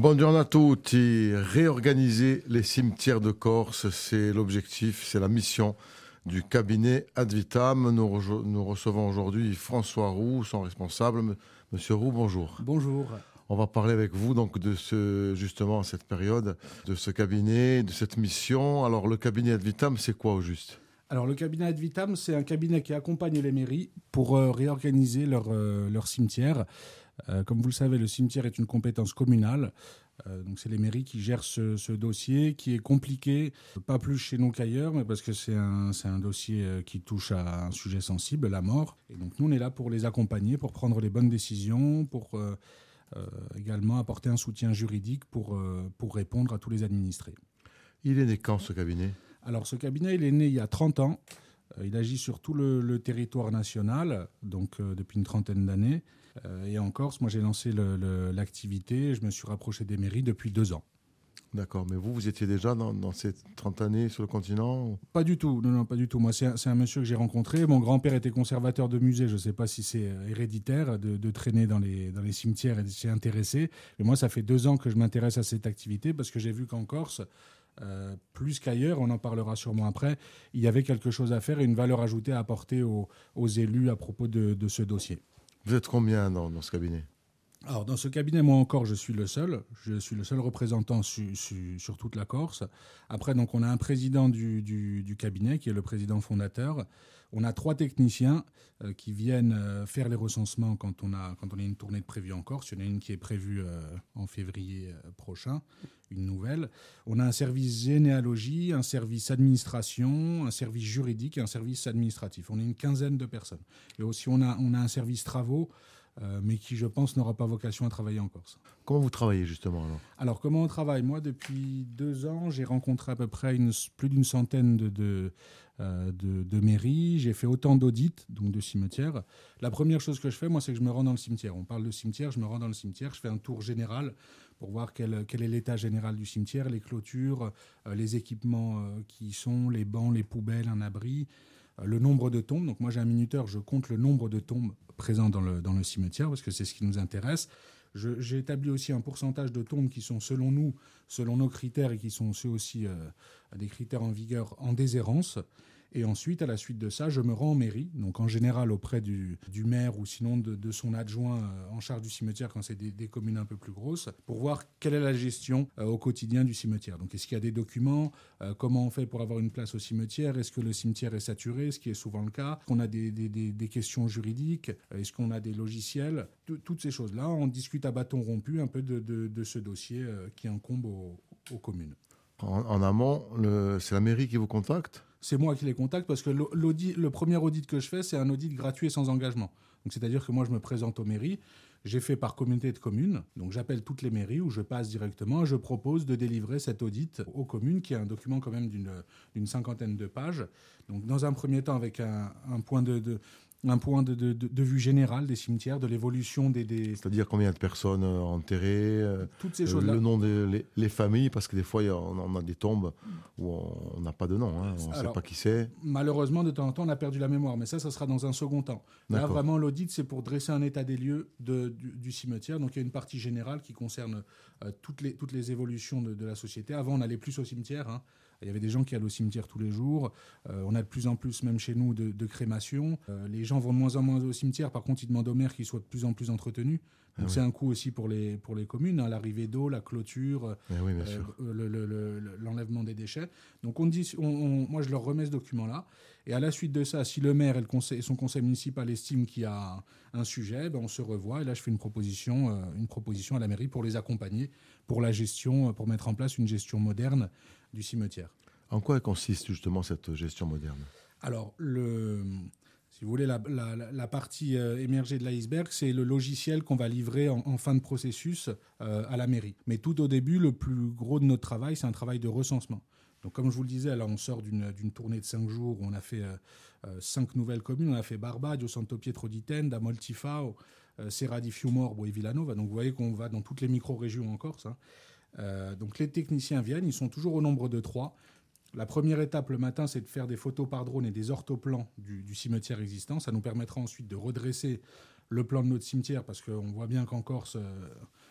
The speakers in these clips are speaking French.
Buongiorno a tutti. Réorganiser les cimetières de Corse, c'est l'objectif, c'est la mission du cabinet Advitam. Nous, nous recevons aujourd'hui François Roux, son responsable. Monsieur Roux, bonjour. Bonjour. On va parler avec vous donc de ce justement cette période, de ce cabinet, de cette mission. Alors le cabinet Advitam, c'est quoi au juste? Alors le cabinet Advitam, c'est un cabinet qui accompagne les mairies pour euh, réorganiser leur, euh, leur cimetière. Euh, comme vous le savez, le cimetière est une compétence communale. donc c'est les mairies qui gèrent ce, dossier qui est compliqué, pas plus chez nous qu'ailleurs, mais parce que c'est un, un, dossier qui touche à un sujet sensible, la mort. Et donc nous, on est là pour les accompagner, pour prendre les bonnes décisions, pour également apporter un soutien juridique pour, pour répondre à tous les administrés. Il est né quand ce cabinet? Alors ce cabinet, il est né il y a 30 ans. Euh, il agit sur tout le, territoire national, donc euh, depuis une trentaine d'années. Euh, et en Corse, moi j'ai lancé l'activité, je me suis rapproché des mairies depuis deux ans. D'accord, mais vous, vous étiez déjà dans, ces 30 années sur le continent Pas du tout, non, non, pas du tout. Moi, c'est un, monsieur que j'ai rencontré. Mon grand-père était conservateur de musée. Je ne sais pas si c'est héréditaire de, traîner dans les, dans les cimetières et de s'y intéresser. Mais moi, ça fait deux ans que je m'intéresse à cette activité parce que j'ai vu qu'en Corse, euh, plus qu'ailleurs, on en parlera sûrement après, il y avait quelque chose à faire et une valeur ajoutée à apporter aux, élus à propos de, ce dossier. Vous êtes combien dans, ce cabinet? Alors dans ce cabinet, moi encore, je suis le seul. Je suis le seul représentant sur toute la Corse. Après, donc, on a un président du, cabinet qui est le président fondateur. On a trois techniciens euh, qui viennent euh, faire les recensements quand on, a, quand on a une tournée de prévue en Corse. Il y en a une qui est prévue en février prochain une nouvelle. On a un service généalogie, un service administration, un service juridique et un service administratif. On est une quinzaine de personnes. Et aussi, on a, on a un service travaux, euh, mais qui, je pense, n'aura pas vocation à travailler en Corse. Comment vous travaillez justement alors? Alors, comment on travaille? Moi, depuis deux ans, j'ai rencontré à peu près une, plus d'une centaine de, de, euh, de, mairies. J'ai fait autant d'audits, donc de cimetières. La première chose que je fais, moi, c'est que je me rends dans le cimetière. On parle de cimetière, je me rends dans le cimetière, je fais un tour général pour voir quel, quel est l'état général du cimetière, les clôtures, euh, les équipements qui y sont, les bancs, les poubelles, un abri, le nombre de tombes. Donc moi j'ai un minuteur, je compte le nombre de tombes présentes dans le, dans le cimetière parce que c'est ce qui nous intéresse. J'ai établi aussi un pourcentage de tombes qui sont selon nous, selon nos critères et qui sont ceux aussi des critères en vigueur en déshérence. Et ensuite, à la suite de ça, je me rends en mairie, donc en général auprès du, maire ou sinon de, son adjoint euh, en charge du cimetière quand c'est des, communes un peu plus grosses, pour voir quelle est la gestion euh, au quotidien du cimetière. Donc est-ce qu'il y a des documents euh, Comment on fait pour avoir une place au cimetière? Est-ce que le cimetière est saturé? Ce qui est souvent le cas. On a des, des questions juridiques? Est-ce qu'on a des logiciels? Toutes ces choses-là, on discute à bâton rompu un peu de, ce dossier qui incombe aux, communes. En amont, c'est la mairie qui vous contacte? C'est moi qui les contacte parce que le premier audit que je fais, c'est un audit gratuit et sans engagement. Donc c'est-à-dire que moi, je me présente aux mairies. J'ai fait par communauté de communes, donc j'appelle toutes les mairies où je passe directement. Je propose de délivrer cet audit aux communes, qui est un document quand même d'une cinquantaine de pages. Donc dans un premier temps avec un, point de, un point de, de, vue général des cimetières, de l'évolution des, C'est-à-dire combien de personnes euh, enterrées euh, Toutes ces choses-là. Le nom des les, familles, parce que des fois, on a des tombes où on n'a pas de nom, hein, on ne sait pas qui c'est. Malheureusement, de temps en temps, on a perdu la mémoire, mais ça, ça sera dans un second temps. Là, vraiment, l'audit, c'est pour dresser un état des lieux du, du, cimetière. Donc, il y a une partie générale qui concerne euh, toutes, les, toutes les évolutions de, la société. Avant, on allait plus au cimetière. Hein. Il y avait des gens qui allaient au cimetière tous les jours. Euh, on a de plus en plus, même chez nous, de, crémation. Euh, les gens vont de moins en moins au cimetière. Par contre, ils demandent au maire qu'il soit de plus en plus entretenu. Donc ah c'est un coût aussi pour les, pour les communes, hein, l'arrivée d'eau, la clôture, eh euh, l'enlèvement des déchets. Donc on dit, moi je leur remets ce document-là. Et à la suite de ça, si le maire et, le conseil, son conseil municipal estiment qu'il y a un sujet, ben on se revoit. Et là, je fais une proposition, une proposition à la mairie pour les accompagner, pour la gestion, pour mettre en place une gestion moderne du cimetière. En quoi consiste justement cette gestion moderne? Alors, le, si vous voulez, la, partie euh, émergée de l'iceberg, c'est le logiciel qu'on va livrer en, fin de processus euh, à la mairie. Mais tout au début, le plus gros de notre travail, c'est un travail de recensement. Donc, comme je vous le disais, là, on sort d'une tournée de cinq jours où on a fait euh, cinq nouvelles communes. On a fait Barbadio, Santo Pietro di Tenda, Moltifao, Serra di et Villanova. Donc, vous voyez qu'on va dans toutes les micro-régions en Corse. Hein. Donc les techniciens viennent, ils sont toujours au nombre de trois. La première étape le matin, c'est de faire des photos par drone et des orthoplans du, cimetière existant. Ça nous permettra ensuite de redresser le plan de notre cimetière, parce qu'on voit bien qu'en Corse,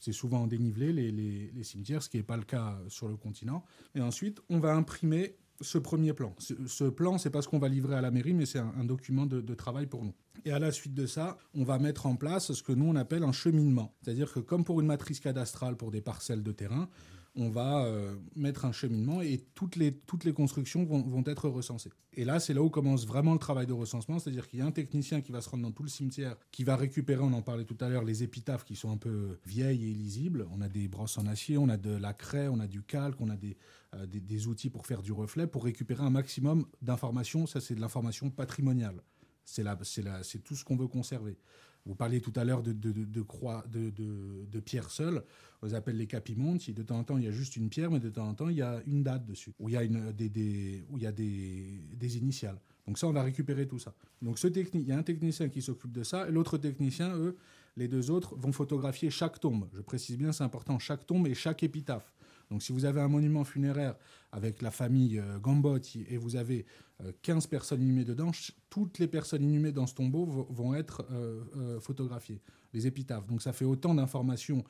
c'est souvent en dénivelé, les, cimetières, ce qui n'est pas le cas sur le continent. Et ensuite, on va imprimer ce premier plan. Ce, plan, c'est pas ce qu'on va livrer à la mairie, mais c'est un, document de, travail pour nous. Et à la suite de ça, on va mettre en place ce que nous on appelle un cheminement. C'est-à-dire que comme pour une matrice cadastrale pour des parcelles de terrain, on va euh, mettre un cheminement et toutes les, toutes les constructions vont, être recensées. Et là, c'est là où commence vraiment le travail de recensement, c'est-à-dire qu'il y a un technicien qui va se rendre dans tout le cimetière, qui va récupérer, on en parlait tout à l'heure, les épitaphes qui sont un peu vieilles et illisibles. On a des brosses en acier, on a de la craie, on a du calque, on a des, euh, des, outils pour faire du reflet, pour récupérer un maximum d'informations. Ça, c'est de l'information patrimoniale. C'est tout ce qu'on veut conserver. Vous parliez tout à l'heure de, de, de, croix, de, seules. On les appelle les capimontes. De temps en temps, il y a juste une pierre, mais de temps en temps, il y a une date dessus, où il y a, une, des, des, où il y a des, des initiales. Donc ça, on va récupérer tout ça. Donc ce technique, il y a un technicien qui s'occupe de ça, et l'autre technicien, eux, les deux autres, vont photographier chaque tombe. Je précise bien, c'est important, chaque tombe et chaque épitaphe. Donc si vous avez un monument funéraire avec la famille euh, Gambotti et vous avez 15 euh, personnes inhumées dedans, toutes les personnes inhumées dans ce tombeau vont être euh, photographiées, les épitaphes. Donc ça fait autant d'informations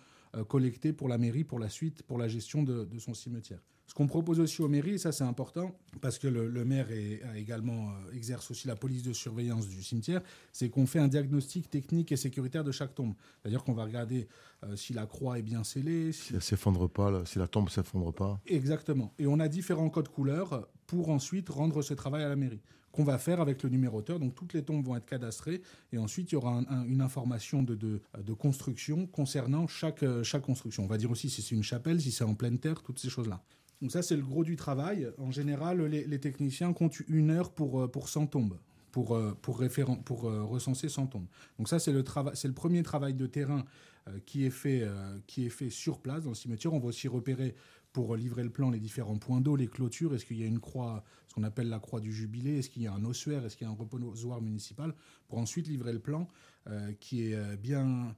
collectées pour la mairie, pour la suite, pour la gestion de son cimetière. Ce qu'on propose aussi aux mairies, et ça c'est important, parce que le, maire a également euh, exerce aussi la police de surveillance du cimetière, c'est qu'on fait un diagnostic technique et sécuritaire de chaque tombe. C'est-à-dire qu'on va regarder euh, si la croix est bien scellée. Si, elle s'effondre pas, si la tombe ne s'effondre pas. Exactement. Et on a différents codes couleurs pour ensuite rendre ce travail à la mairie qu'on va faire avec le numéroteur. Donc toutes les tombes vont être cadastrées et ensuite il y aura une information de, de, construction concernant chaque, euh, chaque construction. On va dire aussi si c'est une chapelle, si c'est en pleine terre, toutes ces choses-là. Donc ça, c'est le gros du travail. En général, les, techniciens comptent une heure pour, euh, pour 100 tombes, pour, euh, pour, pour euh, recenser 100 tombes. Donc ça, c'est le, c'est le premier travail de terrain qui, est fait, qui est fait sur place dans le cimetière. On va aussi repérer pour livrer le plan les différents points d'eau, les clôtures. Est-ce qu'il y a une croix, ce qu'on appelle la croix du jubilé Est-ce qu'il y a un ossuaire Est-ce qu'il y a un reposoir municipal Pour ensuite livrer le plan qui est bien,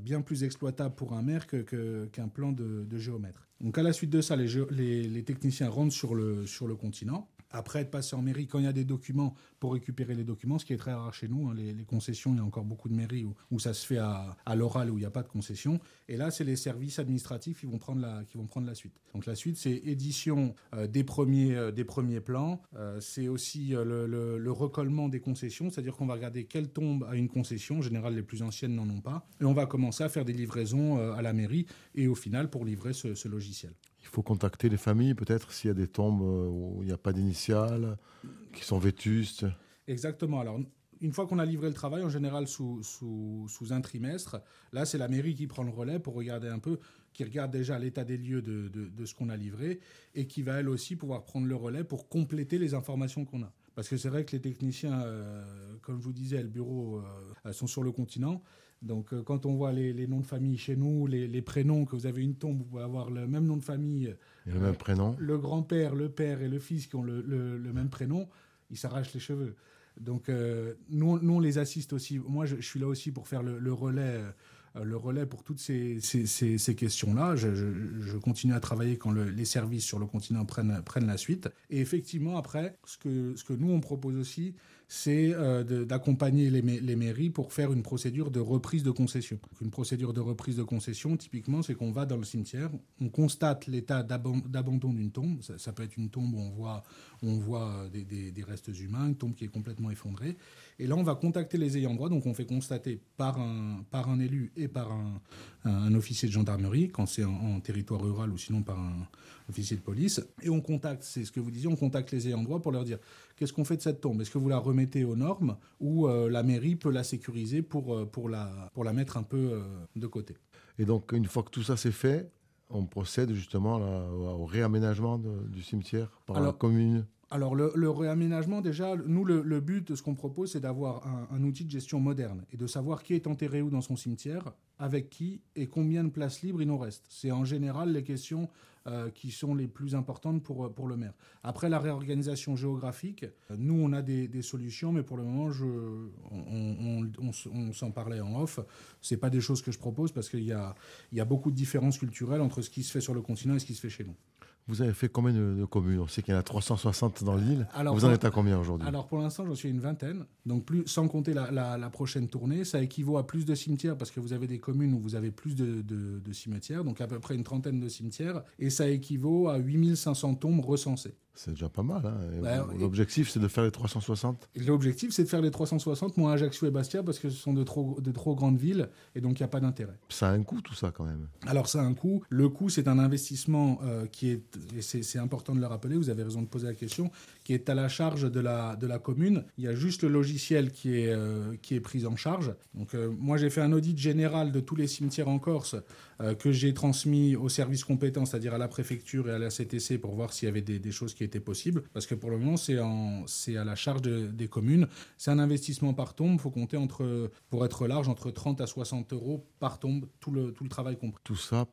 bien plus exploitable pour un maire qu'un plan de, géomètre. Donc à la suite de ça, les, techniciens rentrent sur le, sur le continent. Après être passés en mairie, quand il y a des documents, pour récupérer les documents, ce qui est très rare chez nous, hein, les, concessions, il y a encore beaucoup de mairies où, ça se fait à, l'oral, où il n'y a pas de concession. Et là, c'est les services administratifs qui vont prendre la, qui vont prendre la suite. Donc la suite, c'est édition euh, des, premiers, euh, des premiers plans. Euh, c'est aussi le, le, recollement des concessions, c'est-à-dire qu'on va regarder quelle tombe a une concession. En général, les plus anciennes n'en ont pas. Et on va commencer à faire des livraisons à la mairie et au final pour livrer ce logiciel. Il faut contacter les familles, peut-être, s'il y a des tombes euh, où il n'y a pas d'initiales, qui sont vétustes. Exactement. Alors, une fois qu'on a livré le travail, en général sous, sous, sous un trimestre, là, c'est la mairie qui prend le relais pour regarder un peu, qui regarde déjà l'état des lieux de, de, ce qu'on a livré et qui va, elle aussi, pouvoir prendre le relais pour compléter les informations qu'on a. Parce que c'est vrai que les techniciens, euh, comme je vous disais, le bureau, euh, sont sur le continent. Donc, euh, quand on voit les, noms de famille chez nous, les, prénoms, que vous avez une tombe, vous pouvez avoir le même nom de famille. Et le même prénom. Le grand-père, le père et le fils qui ont le, même prénom, ils s'arrachent les cheveux. Donc, euh, nous, nous, on les assiste aussi. Moi, je, suis là aussi pour faire le, relais. Euh, le relais pour toutes ces, ces, questions-là. Je, continue à travailler quand les services sur le continent prennent, prennent la suite. Et effectivement, après, ce que, ce que nous, on propose aussi, c'est euh, d'accompagner les, mairies pour faire une procédure de reprise de concession. une procédure de reprise de concession, typiquement, c'est qu'on va dans le cimetière, on constate l'état d'abandon d'une tombe. Ça, peut être une tombe où on voit, on voit euh, des, restes humains, une tombe qui est complètement effondrée. Et là, on va contacter les ayants droit. Donc, on fait constater par un, par un élu et par un, un officier de gendarmerie, quand c'est en, territoire rural ou sinon par un officier de police. Et on contacte, c'est ce que vous disiez, on contacte les ayants droit pour leur dire qu'est-ce qu'on fait de cette tombe? Est-ce que vous la remettez aux normes ou euh, la mairie peut la sécuriser pour, euh, pour, la, pour la mettre un peu euh, de côté? Et donc, une fois que tout ça c'est fait, on procède justement au réaménagement du cimetière par la commune alors le, réaménagement, déjà, nous, le, but de ce qu'on propose, c'est d'avoir un, outil de gestion moderne et de savoir qui est enterré où dans son cimetière, avec qui et combien de places libres il nous reste. C'est en général les questions euh, qui sont les plus importantes pour, pour le maire. Après la réorganisation géographique, nous, on a des, solutions, mais pour le moment, je, on, s'en parlait en off. Ce pas des choses que je propose parce qu'il y a, il y a beaucoup de différences culturelles entre ce qui se fait sur le continent et ce qui se fait chez nous. Vous avez fait combien de, communes? On sait qu'il y en a 360 dans l'île. Vous en êtes à combien aujourd'hui? Alors pour l'instant, j'en suis à une vingtaine. Donc plus, sans compter la, prochaine tournée, ça équivaut à plus de cimetières parce que vous avez des communes où vous avez plus de, cimetières, donc à peu près une trentaine de cimetières. Et ça équivaut à 8500 tombes recensées. C'est déjà pas mal. Hein. Bah, l'objectif, c'est de faire les 360 L'objectif, c'est de faire les 360, moins Ajaccio et Bastia, parce que ce sont de trop, de trop grandes villes, et donc il n'y a pas d'intérêt. Ça a un coût, tout ça, quand même. Alors, ça a un coût. Le coût, c'est un investissement euh, qui est, et c'est important de le rappeler, vous avez raison de poser la question, qui est à la charge de la, commune. Il y a juste le logiciel qui est, euh, pris en charge. Donc, euh, moi, j'ai fait un audit général de tous les cimetières en Corse que j'ai transmis aux services compétents, c'est-à-dire à la préfecture et à la CTC, pour voir s'il y avait des, choses qui étaient possible, parce que pour le moment, c'est à la charge des communes. C'est un investissement par tombe, il faut compter entre, pour être large, entre 30 à 60 euros par tombe, tout le, travail compris. Tout ça,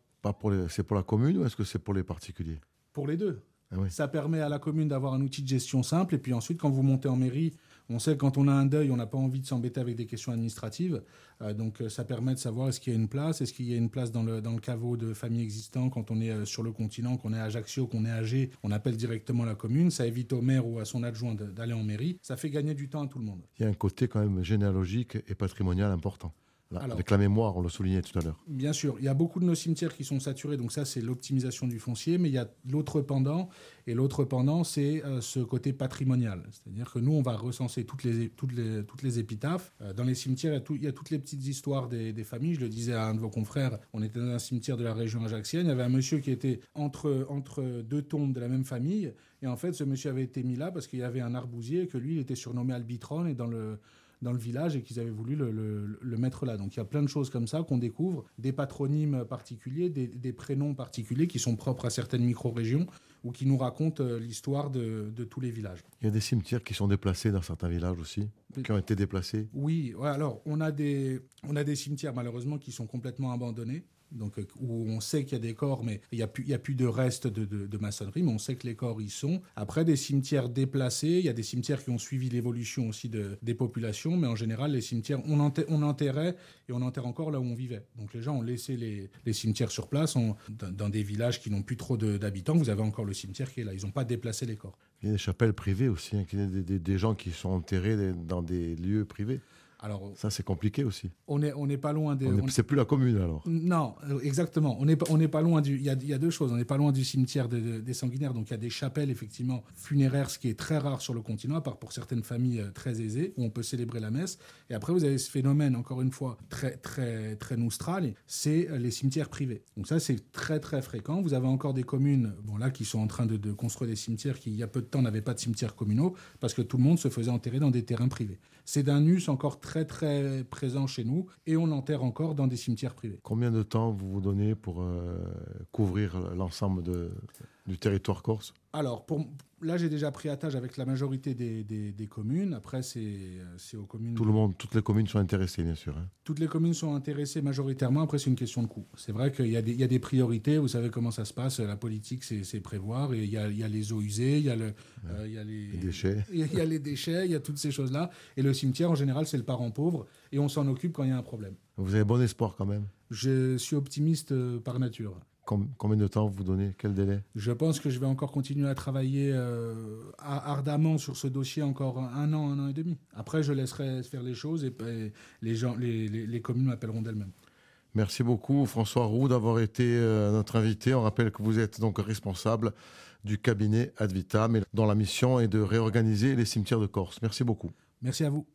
c'est pour la commune ou est-ce que c'est pour les particuliers? Pour les deux. Ah ça permet à la commune d'avoir un outil de gestion simple, et puis ensuite, quand vous montez en mairie, on sait que quand on a un deuil, on n'a pas envie de s'embêter avec des questions administratives. Euh, donc euh, ça permet de savoir est-ce qu'il y a une place, est-ce qu'il y a une place dans le, dans le caveau de famille existant quand on est euh, sur le continent, qu'on est à Ajaccio, qu'on est âgé, on appelle directement la commune. Ça évite au maire ou à son adjoint d'aller en mairie. Ça fait gagner du temps à tout le monde. Il y a un côté quand même généalogique et patrimonial important avec la mémoire, on le soulignait tout à l'heure. Bien sûr, il y a beaucoup de nos cimetières qui sont saturés, donc ça c'est l'optimisation du foncier, mais il y a l'autre pendant, et l'autre pendant c'est euh, ce côté patrimonial. C'est-à-dire que nous on va recenser toutes les, toutes les, toutes les épitaphes. Euh, dans les cimetières, il y, a il y, a toutes les petites histoires des, des, familles. Je le disais à un de vos confrères, on était dans un cimetière de la région ajaxienne, il y avait un monsieur qui était entre, entre deux tombes de la même famille, et en fait ce monsieur avait été mis là parce qu'il y avait un arbousier et que lui il était surnommé Albitron, et dans le dans le village et qu'ils avaient voulu le, mettre là. Donc il y a plein de choses comme ça qu'on découvre, des patronymes particuliers, des, prénoms particuliers qui sont propres à certaines micro-régions ou qui nous racontent euh, l'histoire de, tous les villages. Il y a des cimetières qui sont déplacés dans certains villages aussi, qui ont été déplacés Oui, alors on a, des, on a des cimetières malheureusement qui sont complètement abandonnés donc euh, où on sait qu'il y a des corps, mais il n'y a, plus, de restes de, maçonnerie, mais on sait que les corps y sont. Après, des cimetières déplacés, il y a des cimetières qui ont suivi l'évolution aussi des populations, mais en général, les cimetières, on, enterrait et on enterre encore là où on vivait. Donc les gens ont laissé les, cimetières sur place, dans, des villages qui n'ont plus trop d'habitants, vous avez encore le cimetière qui est là. Ils n'ont pas déplacé les corps. Il y a des chapelles privées aussi, hein, des gens qui sont enterrés dans des lieux privés. Alors, ça, c'est compliqué aussi. On n'est on est pas loin des. C'est plus la commune alors. Non, euh, exactement. On n'est pas, on pas loin du. Il y a, y a, deux choses. On n'est pas loin du cimetière des sanguinaires. Donc il y a des chapelles effectivement funéraires, ce qui est très rare sur le continent, à part pour certaines familles euh, très aisées où on peut célébrer la messe. Et après, vous avez ce phénomène, encore une fois, très très très noustral, c'est euh, les cimetières privés. Donc ça, c'est très très fréquent. Vous avez encore des communes, bon là, qui sont en train de, de construire des cimetières qui, il y a peu de temps, n'avaient pas de cimetières communaux parce que tout le monde se faisait enterrer dans des terrains privés. C'est d'un us encore très très présent chez nous et on l'enterre encore dans des cimetières privés. Combien de temps vous vous donnez pour euh, couvrir l'ensemble du territoire corse Alors, pour, Là, j'ai déjà pris à tâche avec la majorité des, des, communes. Après, c'est aux communes. Tout le monde, toutes les communes sont intéressées, bien sûr. Hein. Toutes les communes sont intéressées majoritairement. Après, c'est une question de coût. C'est vrai qu'il y, y, a des priorités. Vous savez comment ça se passe. La politique, c'est prévoir. Et il y, a, il y, a, les eaux usées, il y a, le, euh, il y a les, déchets. Il y, a les déchets, il y a toutes ces choses-là. Et le cimetière, en général, c'est le parent pauvre. Et on s'en occupe quand il y a un problème. Vous avez bon espoir quand même Je suis optimiste euh, par nature. Combien de temps vous donnez? Quel délai? Je pense que je vais encore continuer à travailler euh, ardemment sur ce dossier encore un an, un an et demi. Après, je laisserai faire les choses et, les, gens, les, communes m'appelleront d'elles-mêmes. Merci beaucoup François Roux d'avoir été euh, notre invité. On rappelle que vous êtes donc responsable du cabinet Advitam dont la mission est de réorganiser les cimetières de Corse. Merci beaucoup. Merci à vous.